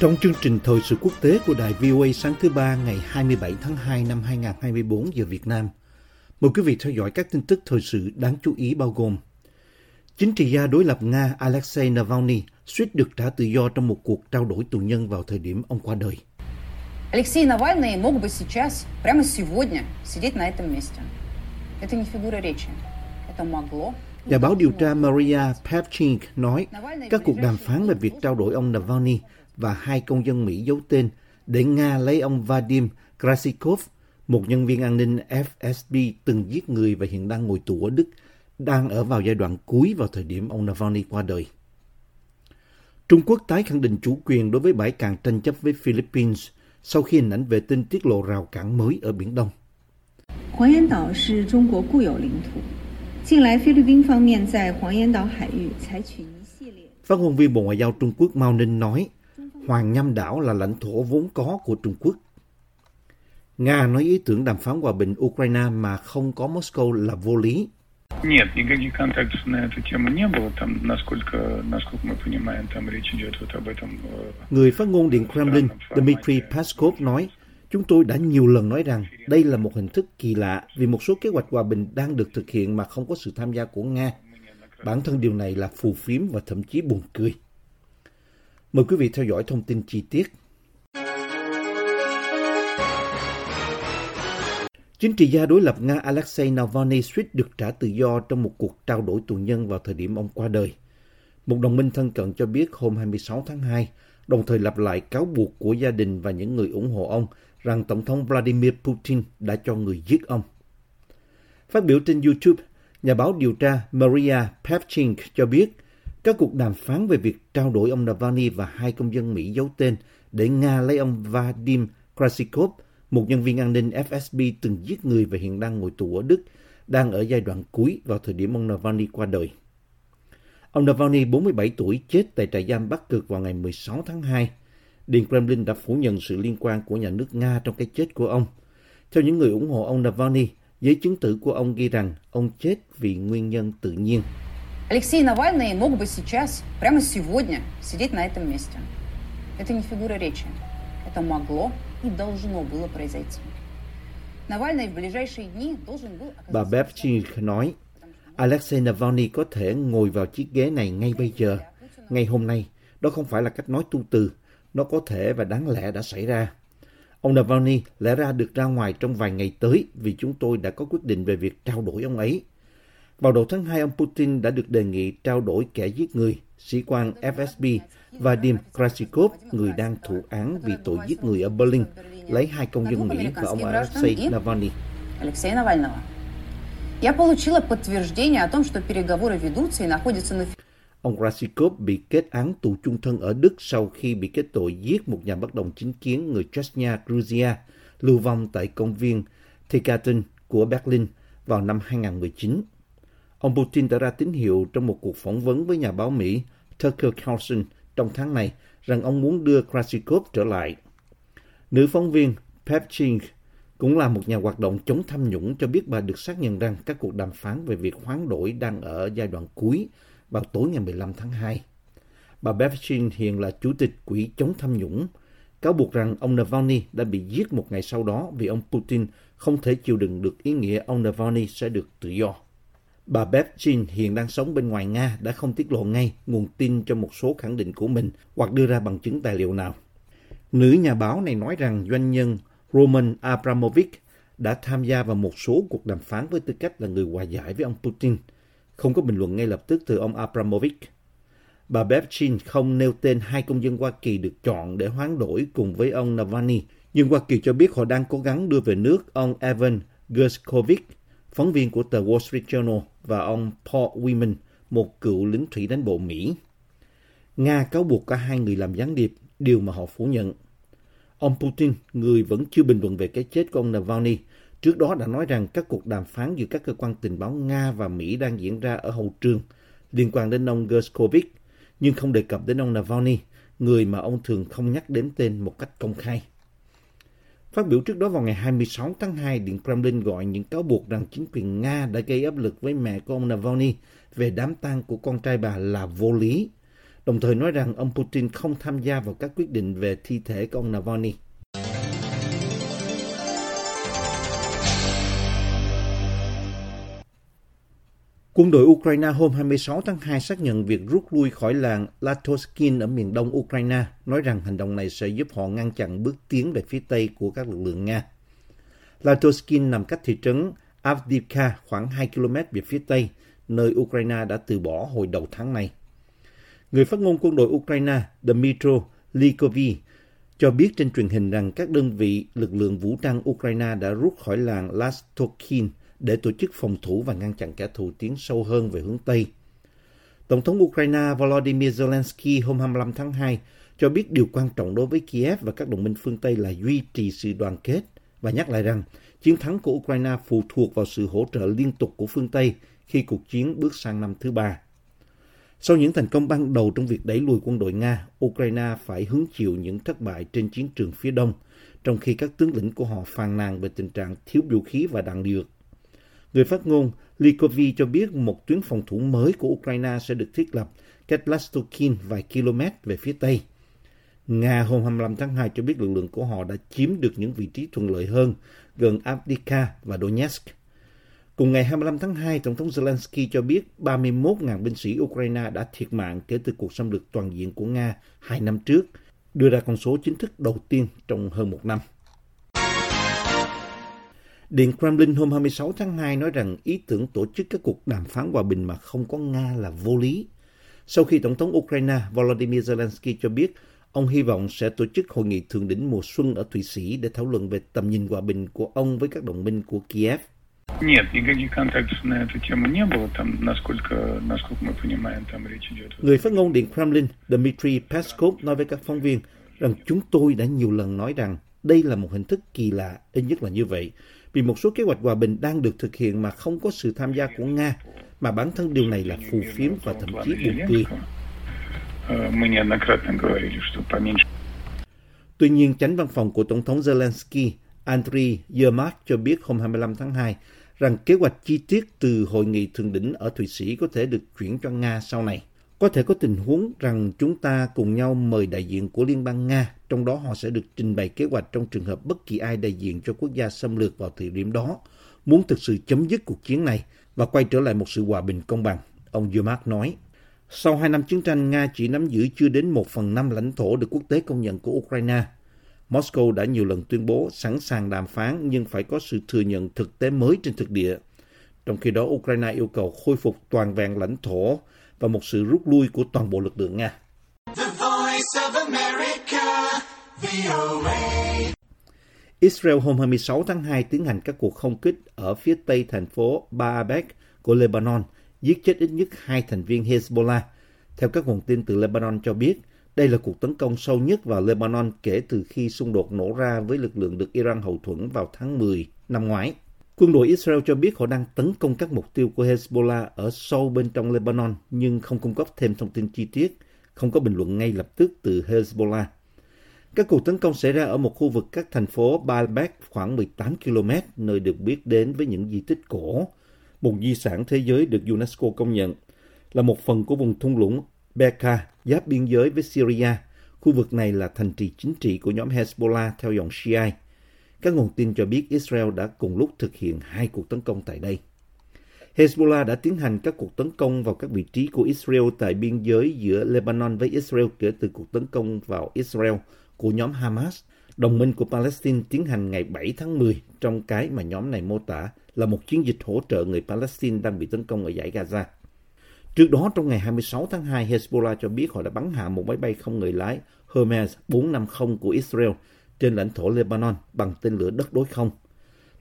Trong chương trình thời sự quốc tế của đài VOA sáng thứ ba ngày 27 tháng 2 năm 2024 giờ Việt Nam, mời quý vị theo dõi các tin tức thời sự đáng chú ý bao gồm Chính trị gia đối lập Nga Alexei Navalny suýt được trả tự do trong một cuộc trao đổi tù nhân vào thời điểm ông qua đời. Алексей Навальный мог бы сейчас, прямо сегодня, сидеть на этом месте. Это не фигура речи. Это могло. и Nhà báo điều должно tra было. Maria Pavchink nói các cuộc đàm phán về việc trao đổi ông Navalny và hai công dân Mỹ giấu tên để Nga lấy ông Vadim Krasikov, một nhân viên an ninh FSB từng giết người và hiện đang ngồi tù ở Đức, đang ở vào giai đoạn cuối vào thời điểm ông Navalny qua đời. Trung Quốc tái khẳng định chủ quyền đối với bãi cạn tranh chấp với Philippines sau khi hình ảnh vệ tinh tiết lộ rào cản mới ở Biển Đông. 黄岩岛是中国固有领土。近来，菲律宾方面在黄岩岛海域采取一系列 Phát ngôn viên Bộ Ngoại giao Trung Quốc Mao Ninh nói, Hoàng Nham đảo là lãnh thổ vốn có của Trung Quốc. Nga nói ý tưởng đàm phán hòa bình Ukraine mà không có Moscow là vô lý. Нет, никаких контактов на эту тему не было. Там, насколько, насколько мы понимаем, там речь идет вот об этом. э, Người phát ngôn Điện Kremlin Dmitry Peskov nói, Chúng tôi đã nhiều lần nói rằng đây là một hình thức kỳ lạ vì một số kế hoạch hòa bình đang được thực hiện mà không có sự tham gia của Nga. Bản thân điều này là phù phiếm và thậm chí buồn cười. Mời quý vị theo dõi thông tin chi tiết. Chính trị gia đối lập Nga Alexei Navalny suýt được trả tự do trong một cuộc trao đổi tù nhân vào thời điểm ông qua đời. Một đồng minh thân cận cho biết hôm 26 tháng 2, đồng thời lặp lại cáo buộc của gia đình và những người ủng hộ ông rằng Tổng thống Vladimir Putin đã cho người giết ông. Phát biểu trên YouTube, nhà báo điều tra Maria Pavchink cho biết các cuộc đàm phán về việc trao đổi ông Navalny và hai công dân Mỹ giấu tên để Nga lấy ông Vadim Krasikov, một nhân viên an ninh FSB từng giết người và hiện đang ngồi tù ở Đức, đang ở giai đoạn cuối vào thời điểm ông Navalny qua đời. Ông Navalny, 47 tuổi, chết tại trại giam Bắc Cực vào ngày 16 tháng 2. Điện Kremlin đã phủ nhận sự liên quan của nhà nước Nga trong cái chết của ông. Theo những người ủng hộ ông Navalny, giấy chứng tử của ông ghi rằng ông chết vì nguyên nhân tự nhiên. Алексей Навальный мог бы сейчас, прямо сегодня, сидеть на этом месте. Это не фигура речи. Это могло и должно было произойти. Навальный в ближайшие дни должен был Bà оказаться... Bevchik nói, Alexei Navalny có thể ngồi vào chiếc ghế này ngay bây giờ, ngay hôm nay. Đó không phải là cách nói tu từ. Nó có thể và đáng lẽ đã xảy ra. Ông Navalny lẽ ra được ra ngoài trong vài ngày tới vì chúng tôi đã có quyết định về việc trao đổi ông ấy. Vào đầu tháng 2, ông Putin đã được đề nghị trao đổi kẻ giết người, sĩ quan FSB Vadim Krasikov, người đang thụ án vì tội giết người ở Berlin, lấy hai công dân Mỹ và ông Alexei Navalny. Алексея Навального. Я получила подтверждение о том, что переговоры ведутся и находятся на Ông Krasikov bị kết án tù chung thân ở Đức sau khi bị kết tội giết một nhà bất đồng chính kiến người Chechnya, Georgia, lưu vong tại công viên Tiergarten của Berlin vào năm 2019. Ông Putin đã ra tín hiệu trong một cuộc phỏng vấn với nhà báo Mỹ Tucker Carlson trong tháng này rằng ông muốn đưa Krasikov trở lại. Nữ phóng viên Pepchink cũng là một nhà hoạt động chống tham nhũng cho biết bà được xác nhận rằng các cuộc đàm phán về việc hoán đổi đang ở giai đoạn cuối vào tối ngày 15 tháng 2. Bà Bevchin hiện là chủ tịch quỹ chống tham nhũng, cáo buộc rằng ông Navalny đã bị giết một ngày sau đó vì ông Putin không thể chịu đựng được ý nghĩa ông Navalny sẽ được tự do. Bà Bevchin hiện đang sống bên ngoài Nga đã không tiết lộ ngay nguồn tin cho một số khẳng định của mình hoặc đưa ra bằng chứng tài liệu nào. Nữ nhà báo này nói rằng doanh nhân Roman Abramovich đã tham gia vào một số cuộc đàm phán với tư cách là người hòa giải với ông Putin. Không có bình luận ngay lập tức từ ông Abramovich. Bà Bevchin không nêu tên hai công dân Hoa Kỳ được chọn để hoán đổi cùng với ông Navalny, nhưng Hoa Kỳ cho biết họ đang cố gắng đưa về nước ông Evan Gershkovich, phóng viên của tờ Wall Street Journal, và ông Paul Wyman, một cựu lính thủy đánh bộ Mỹ. Nga cáo buộc cả hai người làm gián điệp, điều mà họ phủ nhận. Ông Putin, người vẫn chưa bình luận về cái chết của ông Navalny, trước đó đã nói rằng các cuộc đàm phán giữa các cơ quan tình báo Nga và Mỹ đang diễn ra ở hậu trường liên quan đến ông Gershkovich, nhưng không đề cập đến ông Navalny, người mà ông thường không nhắc đến tên một cách công khai. Phát biểu trước đó vào ngày 26 tháng 2, Điện Kremlin gọi những cáo buộc rằng chính quyền Nga đã gây áp lực với mẹ của ông Navalny về đám tang của con trai bà là vô lý, đồng thời nói rằng ông Putin không tham gia vào các quyết định về thi thể của ông Navalny. Quân đội Ukraine hôm 26 tháng 2 xác nhận việc rút lui khỏi làng Latoskin ở miền đông Ukraine, nói rằng hành động này sẽ giúp họ ngăn chặn bước tiến về phía tây của các lực lượng Nga. Latoskin nằm cách thị trấn Avdivka khoảng 2 km về phía tây, nơi Ukraine đã từ bỏ hồi đầu tháng này. Người phát ngôn quân đội Ukraine Dmytro Likovy cho biết trên truyền hình rằng các đơn vị lực lượng vũ trang Ukraine đã rút khỏi làng Lastokin để tổ chức phòng thủ và ngăn chặn kẻ thù tiến sâu hơn về hướng Tây. Tổng thống Ukraine Volodymyr Zelensky hôm 25 tháng 2 cho biết điều quan trọng đối với Kiev và các đồng minh phương Tây là duy trì sự đoàn kết và nhắc lại rằng chiến thắng của Ukraine phụ thuộc vào sự hỗ trợ liên tục của phương Tây khi cuộc chiến bước sang năm thứ ba. Sau những thành công ban đầu trong việc đẩy lùi quân đội Nga, Ukraine phải hứng chịu những thất bại trên chiến trường phía đông, trong khi các tướng lĩnh của họ phàn nàn về tình trạng thiếu vũ khí và đạn dược. Người phát ngôn Likovy cho biết một tuyến phòng thủ mới của Ukraine sẽ được thiết lập cách Lastokin vài km về phía tây. Nga hôm 25 tháng 2 cho biết lực lượng của họ đã chiếm được những vị trí thuận lợi hơn gần Avdiivka và Donetsk. Cùng ngày 25 tháng 2, Tổng thống Zelensky cho biết 31.000 binh sĩ Ukraine đã thiệt mạng kể từ cuộc xâm lược toàn diện của Nga hai năm trước, đưa ra con số chính thức đầu tiên trong hơn một năm. Điện Kremlin hôm 26 tháng 2 nói rằng ý tưởng tổ chức các cuộc đàm phán hòa bình mà không có Nga là vô lý. Sau khi Tổng thống Ukraine Volodymyr Zelensky cho biết ông hy vọng sẽ tổ chức hội nghị thượng đỉnh mùa xuân ở Thụy Sĩ để thảo luận về tầm nhìn hòa bình của ông với các đồng minh của Kiev. Người phát ngôn Điện Kremlin Dmitry Peskov nói với các phóng viên rằng chúng tôi đã nhiều lần nói rằng đây là một hình thức kỳ lạ, ít nhất là như vậy vì một số kế hoạch hòa bình đang được thực hiện mà không có sự tham gia của Nga, mà bản thân điều này là phù phiếm và thậm chí buồn cười. Tuy nhiên, tránh văn phòng của Tổng thống Zelensky, Andriy Yermak cho biết hôm 25 tháng 2 rằng kế hoạch chi tiết từ hội nghị thượng đỉnh ở Thụy Sĩ có thể được chuyển cho Nga sau này. Có thể có tình huống rằng chúng ta cùng nhau mời đại diện của Liên bang Nga trong đó họ sẽ được trình bày kế hoạch trong trường hợp bất kỳ ai đại diện cho quốc gia xâm lược vào thời điểm đó, muốn thực sự chấm dứt cuộc chiến này và quay trở lại một sự hòa bình công bằng, ông Yermak nói. Sau hai năm chiến tranh, Nga chỉ nắm giữ chưa đến một phần năm lãnh thổ được quốc tế công nhận của Ukraine. Moscow đã nhiều lần tuyên bố sẵn sàng đàm phán nhưng phải có sự thừa nhận thực tế mới trên thực địa. Trong khi đó, Ukraine yêu cầu khôi phục toàn vẹn lãnh thổ và một sự rút lui của toàn bộ lực lượng Nga. The Israel hôm 26 tháng 2 tiến hành các cuộc không kích ở phía tây thành phố Baalbek của Lebanon, giết chết ít nhất hai thành viên Hezbollah. Theo các nguồn tin từ Lebanon cho biết, đây là cuộc tấn công sâu nhất vào Lebanon kể từ khi xung đột nổ ra với lực lượng được Iran hậu thuẫn vào tháng 10 năm ngoái. Quân đội Israel cho biết họ đang tấn công các mục tiêu của Hezbollah ở sâu bên trong Lebanon nhưng không cung cấp thêm thông tin chi tiết, không có bình luận ngay lập tức từ Hezbollah. Các cuộc tấn công xảy ra ở một khu vực các thành phố Baalbek khoảng 18 km, nơi được biết đến với những di tích cổ, một di sản thế giới được UNESCO công nhận, là một phần của vùng thung lũng Bekaa giáp biên giới với Syria. Khu vực này là thành trì chính trị của nhóm Hezbollah theo dòng Shiite. Các nguồn tin cho biết Israel đã cùng lúc thực hiện hai cuộc tấn công tại đây. Hezbollah đã tiến hành các cuộc tấn công vào các vị trí của Israel tại biên giới giữa Lebanon với Israel kể từ cuộc tấn công vào Israel của nhóm Hamas, đồng minh của Palestine tiến hành ngày 7 tháng 10 trong cái mà nhóm này mô tả là một chiến dịch hỗ trợ người Palestine đang bị tấn công ở giải Gaza. Trước đó, trong ngày 26 tháng 2, Hezbollah cho biết họ đã bắn hạ một máy bay không người lái Hermes 450 của Israel trên lãnh thổ Lebanon bằng tên lửa đất đối không.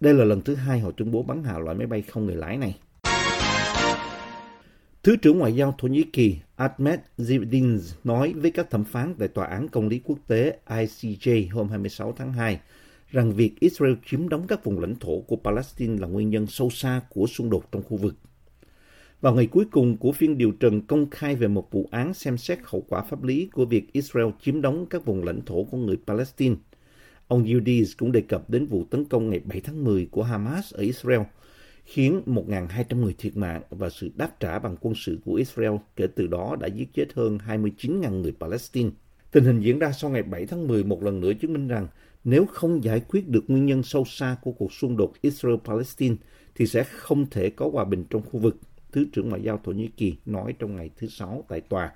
Đây là lần thứ hai họ tuyên bố bắn hạ loại máy bay không người lái này. Thứ trưởng Ngoại giao Thổ Nhĩ Kỳ Ahmed Zivdin nói với các thẩm phán tại Tòa án Công lý Quốc tế ICJ hôm 26 tháng 2 rằng việc Israel chiếm đóng các vùng lãnh thổ của Palestine là nguyên nhân sâu xa của xung đột trong khu vực. Vào ngày cuối cùng của phiên điều trần công khai về một vụ án xem xét hậu quả pháp lý của việc Israel chiếm đóng các vùng lãnh thổ của người Palestine, ông Yudis cũng đề cập đến vụ tấn công ngày 7 tháng 10 của Hamas ở Israel, khiến 1.200 người thiệt mạng và sự đáp trả bằng quân sự của Israel kể từ đó đã giết chết hơn 29.000 người Palestine. Tình hình diễn ra sau ngày 7 tháng 10 một lần nữa chứng minh rằng nếu không giải quyết được nguyên nhân sâu xa của cuộc xung đột Israel-Palestine thì sẽ không thể có hòa bình trong khu vực, Thứ trưởng Ngoại giao Thổ Nhĩ Kỳ nói trong ngày thứ Sáu tại tòa.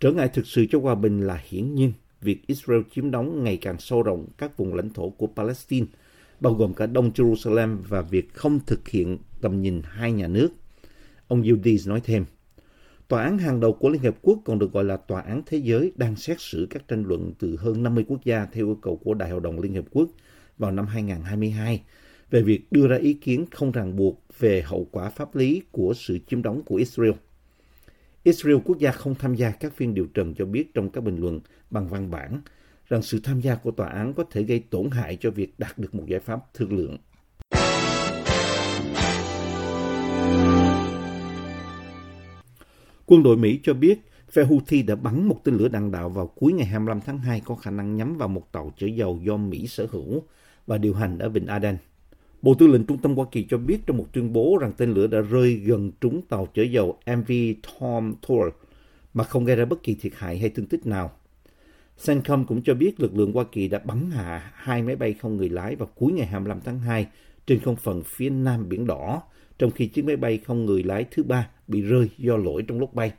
Trở ngại thực sự cho hòa bình là hiển nhiên việc Israel chiếm đóng ngày càng sâu rộng các vùng lãnh thổ của Palestine, bao gồm cả Đông Jerusalem và việc không thực hiện tầm nhìn hai nhà nước. Ông Yildiz nói thêm, Tòa án hàng đầu của Liên Hợp Quốc còn được gọi là Tòa án Thế giới đang xét xử các tranh luận từ hơn 50 quốc gia theo yêu cầu của Đại hội đồng Liên Hợp Quốc vào năm 2022 về việc đưa ra ý kiến không ràng buộc về hậu quả pháp lý của sự chiếm đóng của Israel. Israel quốc gia không tham gia các phiên điều trần cho biết trong các bình luận bằng văn bản rằng sự tham gia của tòa án có thể gây tổn hại cho việc đạt được một giải pháp thương lượng. Quân đội Mỹ cho biết, phe Houthi đã bắn một tên lửa đạn đạo vào cuối ngày 25 tháng 2 có khả năng nhắm vào một tàu chở dầu do Mỹ sở hữu và điều hành ở Vịnh Aden. Bộ Tư lệnh Trung tâm Hoa Kỳ cho biết trong một tuyên bố rằng tên lửa đã rơi gần trúng tàu chở dầu MV Tom Thor mà không gây ra bất kỳ thiệt hại hay thương tích nào. CENTCOM cũng cho biết lực lượng Hoa Kỳ đã bắn hạ hai máy bay không người lái vào cuối ngày 25 tháng 2 trên không phận phía nam Biển Đỏ, trong khi chiếc máy bay không người lái thứ ba bị rơi do lỗi trong lúc bay.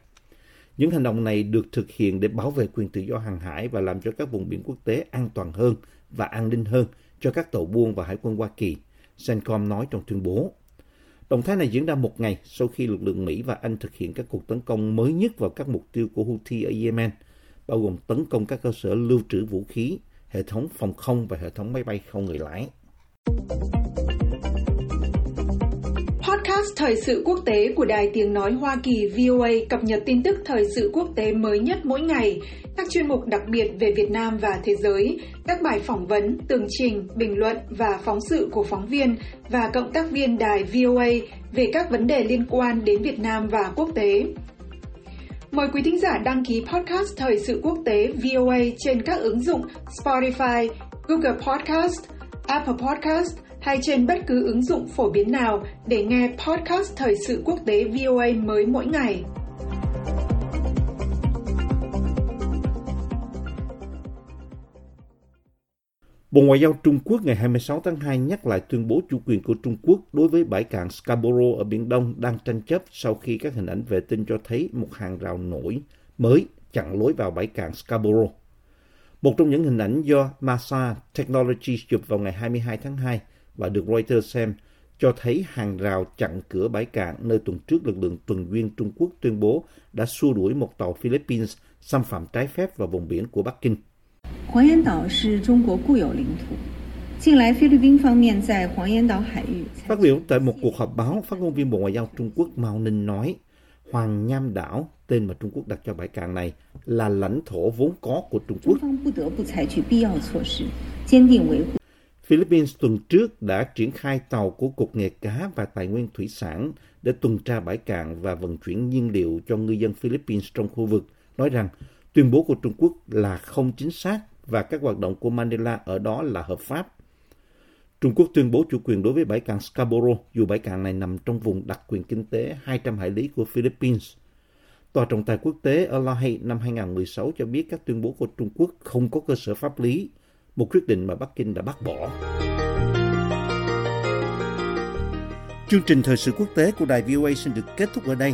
Những hành động này được thực hiện để bảo vệ quyền tự do hàng hải và làm cho các vùng biển quốc tế an toàn hơn và an ninh hơn cho các tàu buôn và hải quân Hoa Kỳ, CENTCOM nói trong tuyên bố. Động thái này diễn ra một ngày sau khi lực lượng Mỹ và Anh thực hiện các cuộc tấn công mới nhất vào các mục tiêu của Houthi ở Yemen, bao gồm tấn công các cơ sở lưu trữ vũ khí, hệ thống phòng không và hệ thống máy bay không người lái. Podcast Thời sự quốc tế của Đài Tiếng Nói Hoa Kỳ VOA cập nhật tin tức thời sự quốc tế mới nhất mỗi ngày, các chuyên mục đặc biệt về Việt Nam và thế giới, các bài phỏng vấn, tường trình, bình luận và phóng sự của phóng viên và cộng tác viên đài VOA về các vấn đề liên quan đến Việt Nam và quốc tế. Mời quý thính giả đăng ký podcast Thời sự quốc tế VOA trên các ứng dụng Spotify, Google Podcast, Apple Podcast hay trên bất cứ ứng dụng phổ biến nào để nghe podcast Thời sự quốc tế VOA mới mỗi ngày. Bộ Ngoại giao Trung Quốc ngày 26 tháng 2 nhắc lại tuyên bố chủ quyền của Trung Quốc đối với bãi cạn Scarborough ở Biển Đông đang tranh chấp sau khi các hình ảnh vệ tinh cho thấy một hàng rào nổi mới chặn lối vào bãi cạn Scarborough. Một trong những hình ảnh do Masa Technology chụp vào ngày 22 tháng 2 và được Reuters xem cho thấy hàng rào chặn cửa bãi cạn nơi tuần trước lực lượng tuần duyên Trung Quốc tuyên bố đã xua đuổi một tàu Philippines xâm phạm trái phép vào vùng biển của Bắc Kinh. 黄岩岛是中国固有领土。近来，菲律宾方面在黄岩岛海域 Phát biểu tại một cuộc họp báo, phát ngôn viên Bộ Ngoại giao Trung Quốc Mao Ninh nói, Hoàng Nham đảo, tên mà Trung Quốc đặt cho bãi cạn này, là lãnh thổ vốn có của Trung 中 Quốc. 方不得不采取必要措施，坚定维护 Philippines tuần trước đã triển khai tàu của Cục Nghề cá và Tài nguyên Thủy sản để tuần tra bãi cạn và vận chuyển nhiên liệu cho ngư dân Philippines trong khu vực, nói rằng tuyên bố của Trung Quốc là không chính xác và các hoạt động của Manila ở đó là hợp pháp. Trung Quốc tuyên bố chủ quyền đối với bãi cạn Scarborough dù bãi cạn này nằm trong vùng đặc quyền kinh tế 200 hải lý của Philippines. Tòa trọng tài quốc tế ở La Haye năm 2016 cho biết các tuyên bố của Trung Quốc không có cơ sở pháp lý, một quyết định mà Bắc Kinh đã bác bỏ. Chương trình thời sự quốc tế của đài VOA xin được kết thúc ở đây.